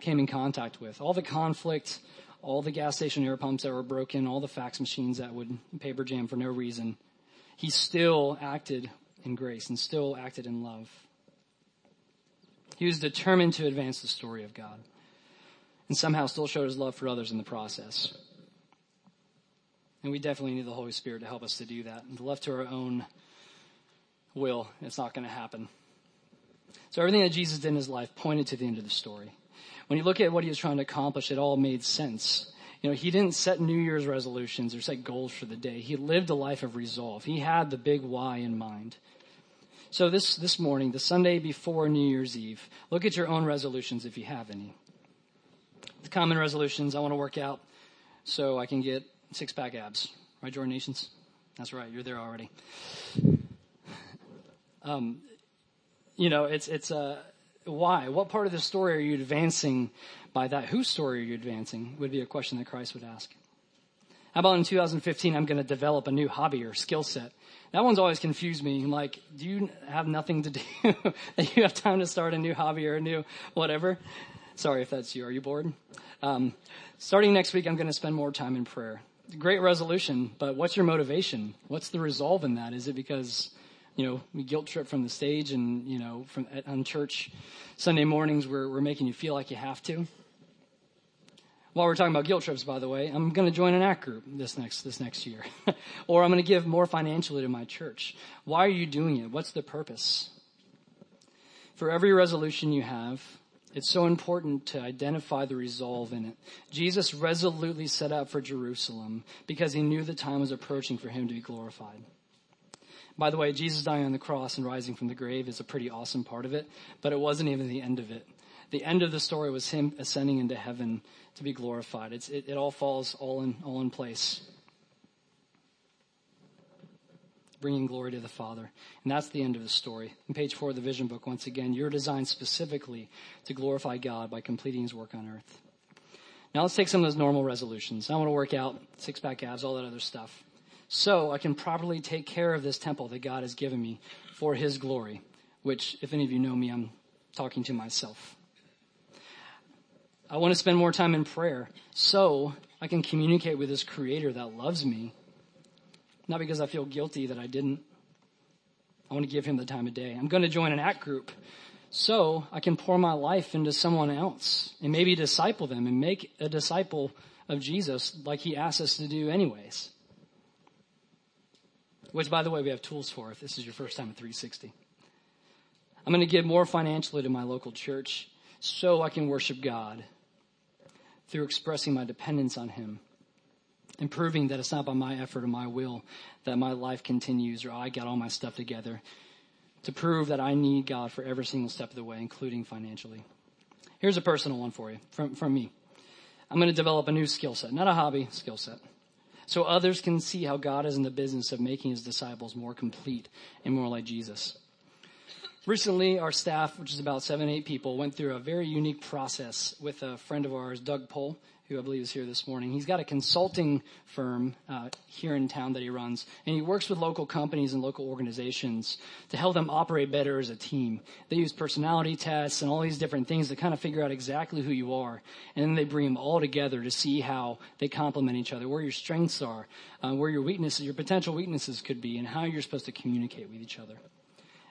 came in contact with. All the conflict, all the gas station air pumps that were broken, all the fax machines that would paper jam for no reason. He still acted in grace and still acted in love. He was determined to advance the story of God and somehow still showed his love for others in the process. And we definitely need the Holy Spirit to help us to do that. And left to our own will, it's not going to happen. So everything that Jesus did in his life pointed to the end of the story. When you look at what he was trying to accomplish, it all made sense. You know, he didn't set New Year's resolutions or set goals for the day. He lived a life of resolve. He had the big why in mind. So this, this morning, the Sunday before New Year's Eve, look at your own resolutions if you have any. The common resolutions, I want to work out so I can get six pack abs. Right, Jordan Nations? That's right, you're there already. Um, you know, it's, it's, uh, why? What part of the story are you advancing by that? Whose story are you advancing? Would be a question that Christ would ask. How about in 2015, I'm going to develop a new hobby or skill set? That one's always confused me. I'm Like, do you have nothing to do that you have time to start a new hobby or a new whatever? Sorry if that's you. Are you bored? Um, starting next week, I'm going to spend more time in prayer. Great resolution, but what's your motivation? What's the resolve in that? Is it because you know, we guilt trip from the stage and, you know, from on church Sunday mornings we're, we're making you feel like you have to. While we're talking about guilt trips, by the way, I'm going to join an ACT group this next, this next year. or I'm going to give more financially to my church. Why are you doing it? What's the purpose? For every resolution you have, it's so important to identify the resolve in it. Jesus resolutely set out for Jerusalem because he knew the time was approaching for him to be glorified. By the way, Jesus dying on the cross and rising from the grave is a pretty awesome part of it, but it wasn't even the end of it. The end of the story was him ascending into heaven to be glorified. It, it all falls all in, all in place. Bringing glory to the Father. And that's the end of the story. In page four of the vision book, once again, you're designed specifically to glorify God by completing his work on earth. Now let's take some of those normal resolutions. I want to work out, six pack abs, all that other stuff so I can properly take care of this temple that God has given me for His glory, which, if any of you know me, I'm talking to myself. I want to spend more time in prayer so I can communicate with this Creator that loves me, not because I feel guilty that I didn't. I want to give Him the time of day. I'm going to join an ACT group so I can pour my life into someone else and maybe disciple them and make a disciple of Jesus like He asks us to do anyways which by the way, we have tools for if this is your first time at 360. I'm going to give more financially to my local church so I can worship God through expressing my dependence on Him and proving that it's not by my effort or my will that my life continues or I got all my stuff together to prove that I need God for every single step of the way, including financially. Here's a personal one for you from, from me. I'm going to develop a new skill set, not a hobby, skill set so others can see how God is in the business of making his disciples more complete and more like Jesus. Recently, our staff, which is about seven, eight people, went through a very unique process with a friend of ours, Doug Pohl, who I believe is here this morning. He's got a consulting firm uh, here in town that he runs, and he works with local companies and local organizations to help them operate better as a team. They use personality tests and all these different things to kind of figure out exactly who you are, and then they bring them all together to see how they complement each other, where your strengths are, uh, where your weaknesses, your potential weaknesses could be, and how you're supposed to communicate with each other.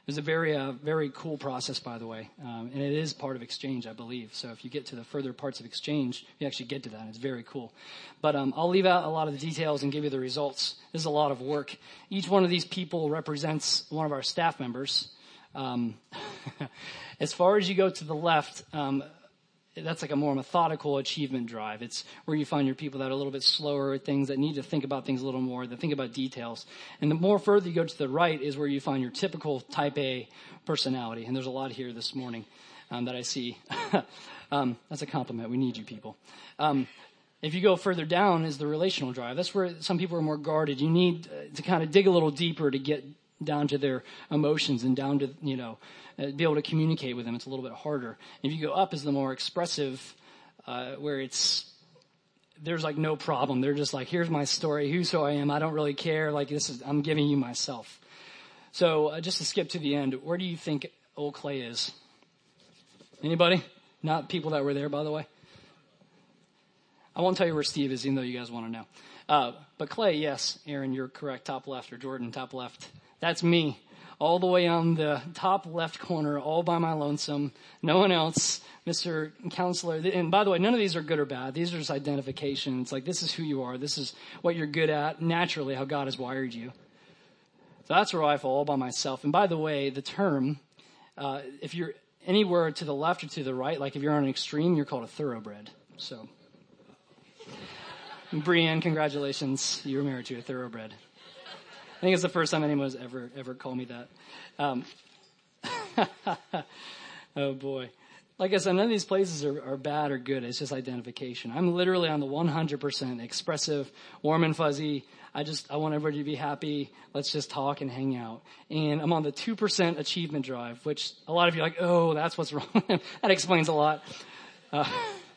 It was a very, uh, very cool process, by the way, um, and it is part of exchange, I believe. So if you get to the further parts of exchange, you actually get to that. It's very cool. But um, I'll leave out a lot of the details and give you the results. This is a lot of work. Each one of these people represents one of our staff members. Um, as far as you go to the left, um, that's like a more methodical achievement drive. It's where you find your people that are a little bit slower at things that need to think about things a little more, that think about details. And the more further you go to the right is where you find your typical type A personality. And there's a lot here this morning um, that I see. um, that's a compliment. We need you people. Um, if you go further down is the relational drive. That's where some people are more guarded. You need uh, to kind of dig a little deeper to get down to their emotions and down to, you know, uh, be able to communicate with them. It's a little bit harder. If you go up is the more expressive, uh, where it's, there's like no problem. They're just like, here's my story. Who's who I am. I don't really care. Like this is, I'm giving you myself. So uh, just to skip to the end, where do you think old Clay is? Anybody? Not people that were there, by the way. I won't tell you where Steve is, even though you guys want to know. Uh, but Clay, yes, Aaron, you're correct. Top left, or Jordan, top left. That's me all the way on the top left corner, all by my lonesome, no one else, Mr. Counselor. And by the way, none of these are good or bad. These are just identification. It's like, this is who you are. This is what you're good at, naturally, how God has wired you. So that's where I fall all by myself. And by the way, the term, uh, if you're anywhere to the left or to the right, like if you're on an extreme, you're called a thoroughbred. So, Brienne, congratulations. You were married to a thoroughbred. I think it's the first time anyone has ever ever called me that. Um, oh boy. like I said, none of these places are, are bad or good. It's just identification. I'm literally on the 100% expressive, warm and fuzzy. I just, I want everybody to be happy. Let's just talk and hang out. And I'm on the 2% achievement drive, which a lot of you are like, oh, that's what's wrong. that explains a lot. Uh,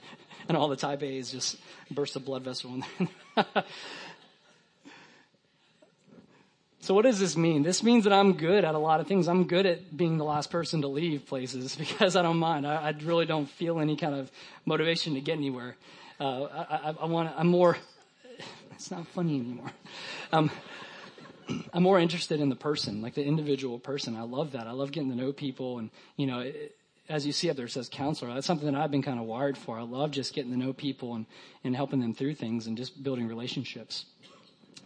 and all the type A's just burst a blood vessel in there. So what does this mean? This means that I'm good at a lot of things. I'm good at being the last person to leave places because I don't mind. I, I really don't feel any kind of motivation to get anywhere. Uh, I, I, I want. I'm more. It's not funny anymore. Um, I'm more interested in the person, like the individual person. I love that. I love getting to know people, and you know, it, as you see up there, it says counselor. That's something that I've been kind of wired for. I love just getting to know people and and helping them through things and just building relationships.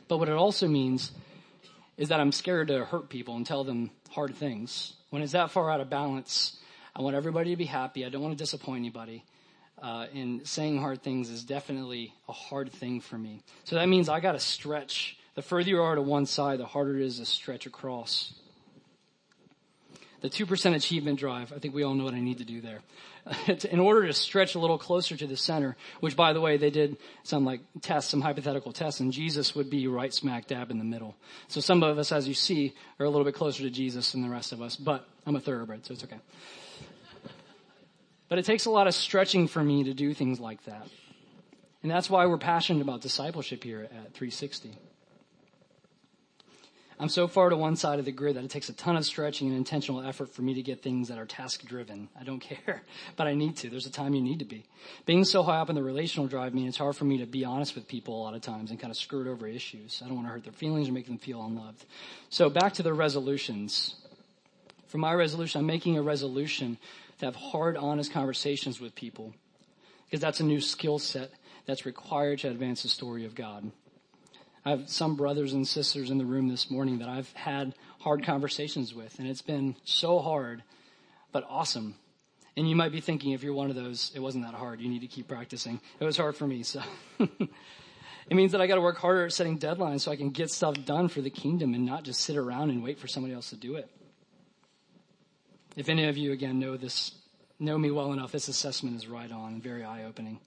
But what it also means is that I'm scared to hurt people and tell them hard things. When it's that far out of balance, I want everybody to be happy. I don't want to disappoint anybody. Uh, and saying hard things is definitely a hard thing for me. So that means I got to stretch. The further you are to one side, the harder it is to stretch across. The 2% achievement drive, I think we all know what I need to do there. in order to stretch a little closer to the center, which by the way, they did some like tests, some hypothetical tests, and Jesus would be right smack dab in the middle. So some of us, as you see, are a little bit closer to Jesus than the rest of us, but I'm a thoroughbred, so it's okay. But it takes a lot of stretching for me to do things like that. And that's why we're passionate about discipleship here at 360. I'm so far to one side of the grid that it takes a ton of stretching and intentional effort for me to get things that are task driven. I don't care, but I need to. There's a time you need to be. Being so high up in the relational drive means it's hard for me to be honest with people a lot of times and kind of skirt over issues. I don't want to hurt their feelings or make them feel unloved. So back to the resolutions. For my resolution, I'm making a resolution to have hard, honest conversations with people because that's a new skill set that's required to advance the story of God. I have some brothers and sisters in the room this morning that I've had hard conversations with, and it's been so hard, but awesome. And you might be thinking, if you're one of those, it wasn't that hard. You need to keep practicing. It was hard for me, so. it means that I got to work harder at setting deadlines so I can get stuff done for the kingdom and not just sit around and wait for somebody else to do it. If any of you, again, know this, know me well enough, this assessment is right on and very eye opening.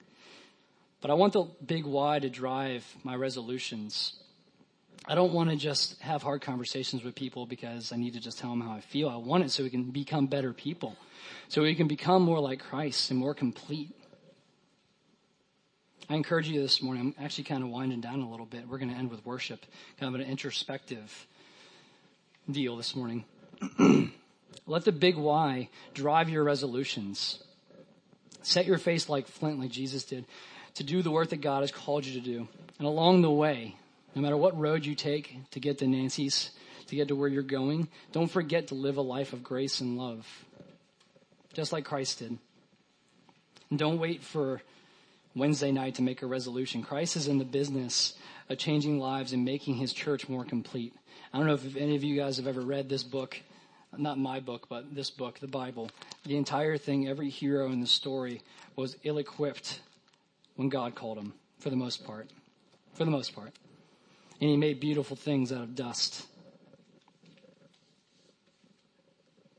But I want the big why to drive my resolutions. I don't want to just have hard conversations with people because I need to just tell them how I feel. I want it so we can become better people. So we can become more like Christ and more complete. I encourage you this morning. I'm actually kind of winding down a little bit. We're going to end with worship, kind of an introspective deal this morning. Let the big why drive your resolutions. Set your face like flint, like Jesus did to do the work that God has called you to do. And along the way, no matter what road you take to get to Nancy's, to get to where you're going, don't forget to live a life of grace and love, just like Christ did. And don't wait for Wednesday night to make a resolution. Christ is in the business of changing lives and making his church more complete. I don't know if any of you guys have ever read this book, not my book, but this book, the Bible. The entire thing, every hero in the story was ill equipped when God called him, for the most part. For the most part. And he made beautiful things out of dust.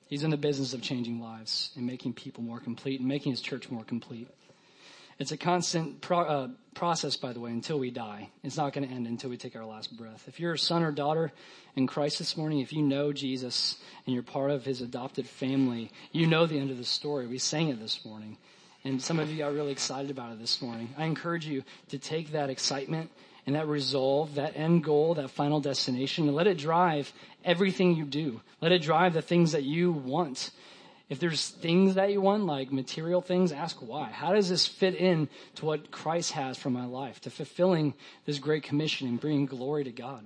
He's in the business of changing lives and making people more complete and making his church more complete. It's a constant pro- uh, process, by the way, until we die. It's not going to end until we take our last breath. If you're a son or daughter in Christ this morning, if you know Jesus and you're part of his adopted family, you know the end of the story. We sang it this morning. And some of you are really excited about it this morning. I encourage you to take that excitement and that resolve, that end goal, that final destination, and let it drive everything you do. Let it drive the things that you want. If there's things that you want, like material things, ask why. How does this fit in to what Christ has for my life, to fulfilling this great commission and bringing glory to God?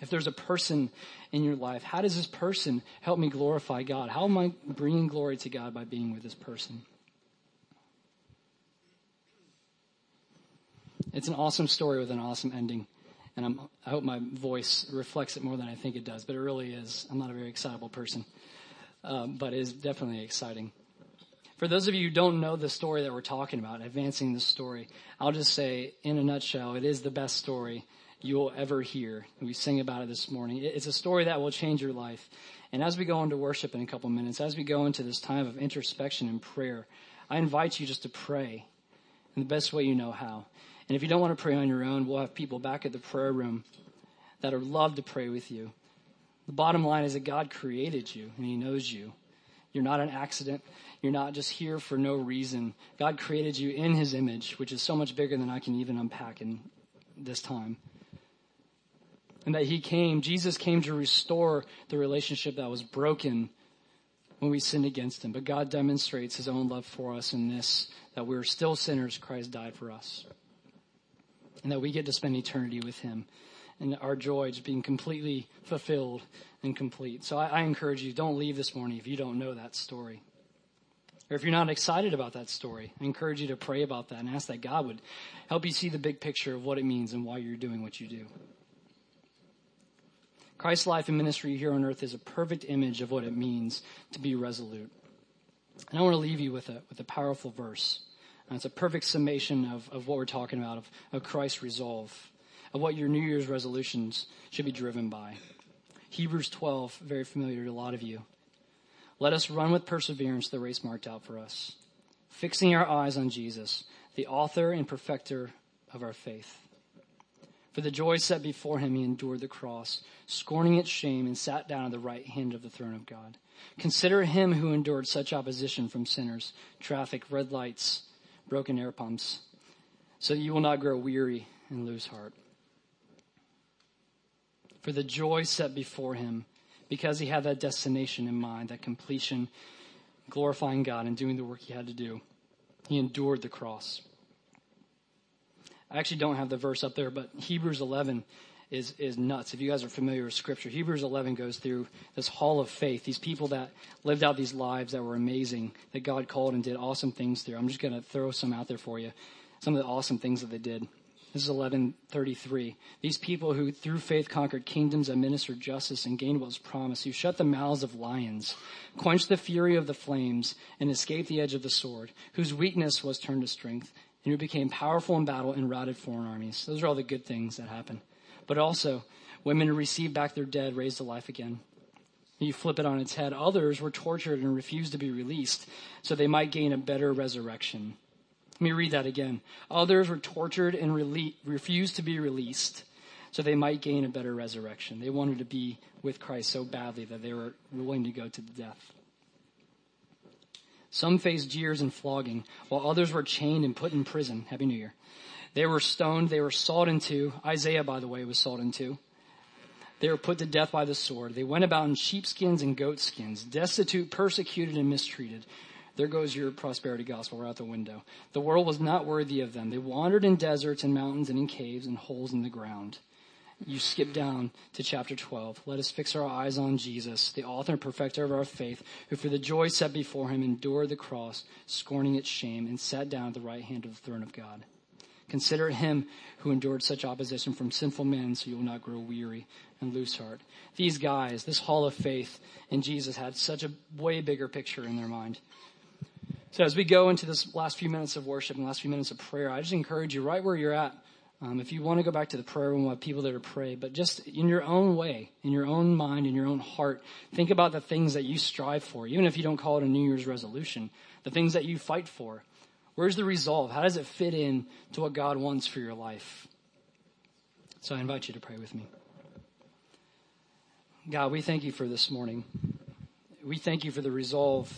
If there's a person in your life, how does this person help me glorify God? How am I bringing glory to God by being with this person? It's an awesome story with an awesome ending. And I'm, i hope my voice reflects it more than I think it does, but it really is. I'm not a very excitable person, um, but it is definitely exciting. For those of you who don't know the story that we're talking about, advancing the story, I'll just say in a nutshell, it is the best story you'll ever hear. We sing about it this morning. It's a story that will change your life. And as we go into worship in a couple minutes, as we go into this time of introspection and prayer, I invite you just to pray in the best way you know how. And if you don't want to pray on your own, we'll have people back at the prayer room that would love to pray with you. The bottom line is that God created you and He knows you. You're not an accident. You're not just here for no reason. God created you in His image, which is so much bigger than I can even unpack in this time. And that He came, Jesus came to restore the relationship that was broken when we sinned against Him. But God demonstrates His own love for us in this, that we're still sinners, Christ died for us. And that we get to spend eternity with Him and our joy just being completely fulfilled and complete. So I, I, encourage you, don't leave this morning if you don't know that story. Or if you're not excited about that story, I encourage you to pray about that and ask that God would help you see the big picture of what it means and why you're doing what you do. Christ's life and ministry here on earth is a perfect image of what it means to be resolute. And I want to leave you with a, with a powerful verse. And it's a perfect summation of, of what we're talking about, of, of Christ's resolve of what your New Year's resolutions should be driven by. Hebrews 12, very familiar to a lot of you. Let us run with perseverance the race marked out for us, fixing our eyes on Jesus, the author and perfecter of our faith. For the joy set before him, he endured the cross, scorning its shame, and sat down at the right hand of the throne of God. Consider him who endured such opposition from sinners, traffic, red lights, broken air pumps, so you will not grow weary and lose heart for the joy set before him because he had that destination in mind, that completion, glorifying God and doing the work he had to do. He endured the cross. I actually don't have the verse up there, but Hebrews 11 is, is nuts. If you guys are familiar with scripture, Hebrews 11 goes through this hall of faith, these people that lived out these lives that were amazing, that God called and did awesome things through. I'm just going to throw some out there for you. Some of the awesome things that they did. This is 1133. These people who through faith conquered kingdoms, administered justice, and gained what was promised, who shut the mouths of lions, quenched the fury of the flames, and escaped the edge of the sword, whose weakness was turned to strength, and who became powerful in battle and routed foreign armies. Those are all the good things that happen. But also, women who received back their dead raised to life again. You flip it on its head. Others were tortured and refused to be released so they might gain a better resurrection. Let me read that again. Others were tortured and rele- refused to be released so they might gain a better resurrection. They wanted to be with Christ so badly that they were willing to go to the death. Some faced jeers and flogging, while others were chained and put in prison. Happy New Year. They were stoned. They were sawed in two. Isaiah, by the way, was sawed in two. They were put to death by the sword. They went about in sheepskins and goatskins, destitute, persecuted, and mistreated. There goes your prosperity gospel right out the window. The world was not worthy of them. They wandered in deserts and mountains and in caves and holes in the ground. You skip down to chapter 12. Let us fix our eyes on Jesus, the author and perfecter of our faith, who for the joy set before him endured the cross, scorning its shame, and sat down at the right hand of the throne of God. Consider him who endured such opposition from sinful men so you will not grow weary and lose heart. These guys, this hall of faith in Jesus had such a way bigger picture in their mind. So as we go into this last few minutes of worship and last few minutes of prayer, I just encourage you right where you're at. Um, if you want to go back to the prayer room, we'll have people there to pray, but just in your own way, in your own mind, in your own heart, think about the things that you strive for, even if you don't call it a New Year's resolution, the things that you fight for. Where's the resolve? How does it fit in to what God wants for your life? So I invite you to pray with me. God, we thank you for this morning. We thank you for the resolve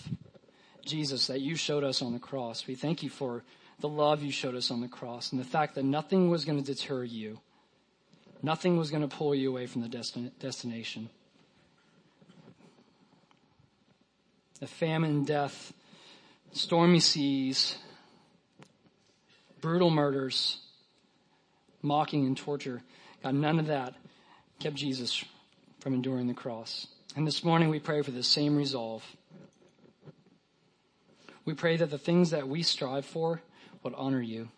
Jesus, that you showed us on the cross. We thank you for the love you showed us on the cross and the fact that nothing was going to deter you. Nothing was going to pull you away from the destin- destination. The famine, death, stormy seas, brutal murders, mocking and torture. God, none of that kept Jesus from enduring the cross. And this morning we pray for the same resolve we pray that the things that we strive for would honor you.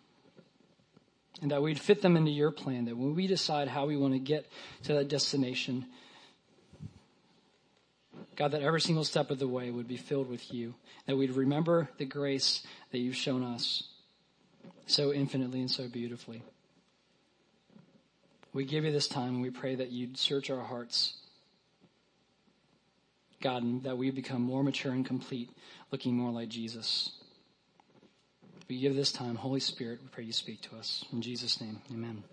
And that we'd fit them into your plan, that when we decide how we want to get to that destination, God, that every single step of the way would be filled with you. That we'd remember the grace that you've shown us so infinitely and so beautifully. We give you this time and we pray that you'd search our hearts. God, and that we become more mature and complete, looking more like Jesus. We give this time, Holy Spirit, we pray you speak to us. In Jesus' name, amen.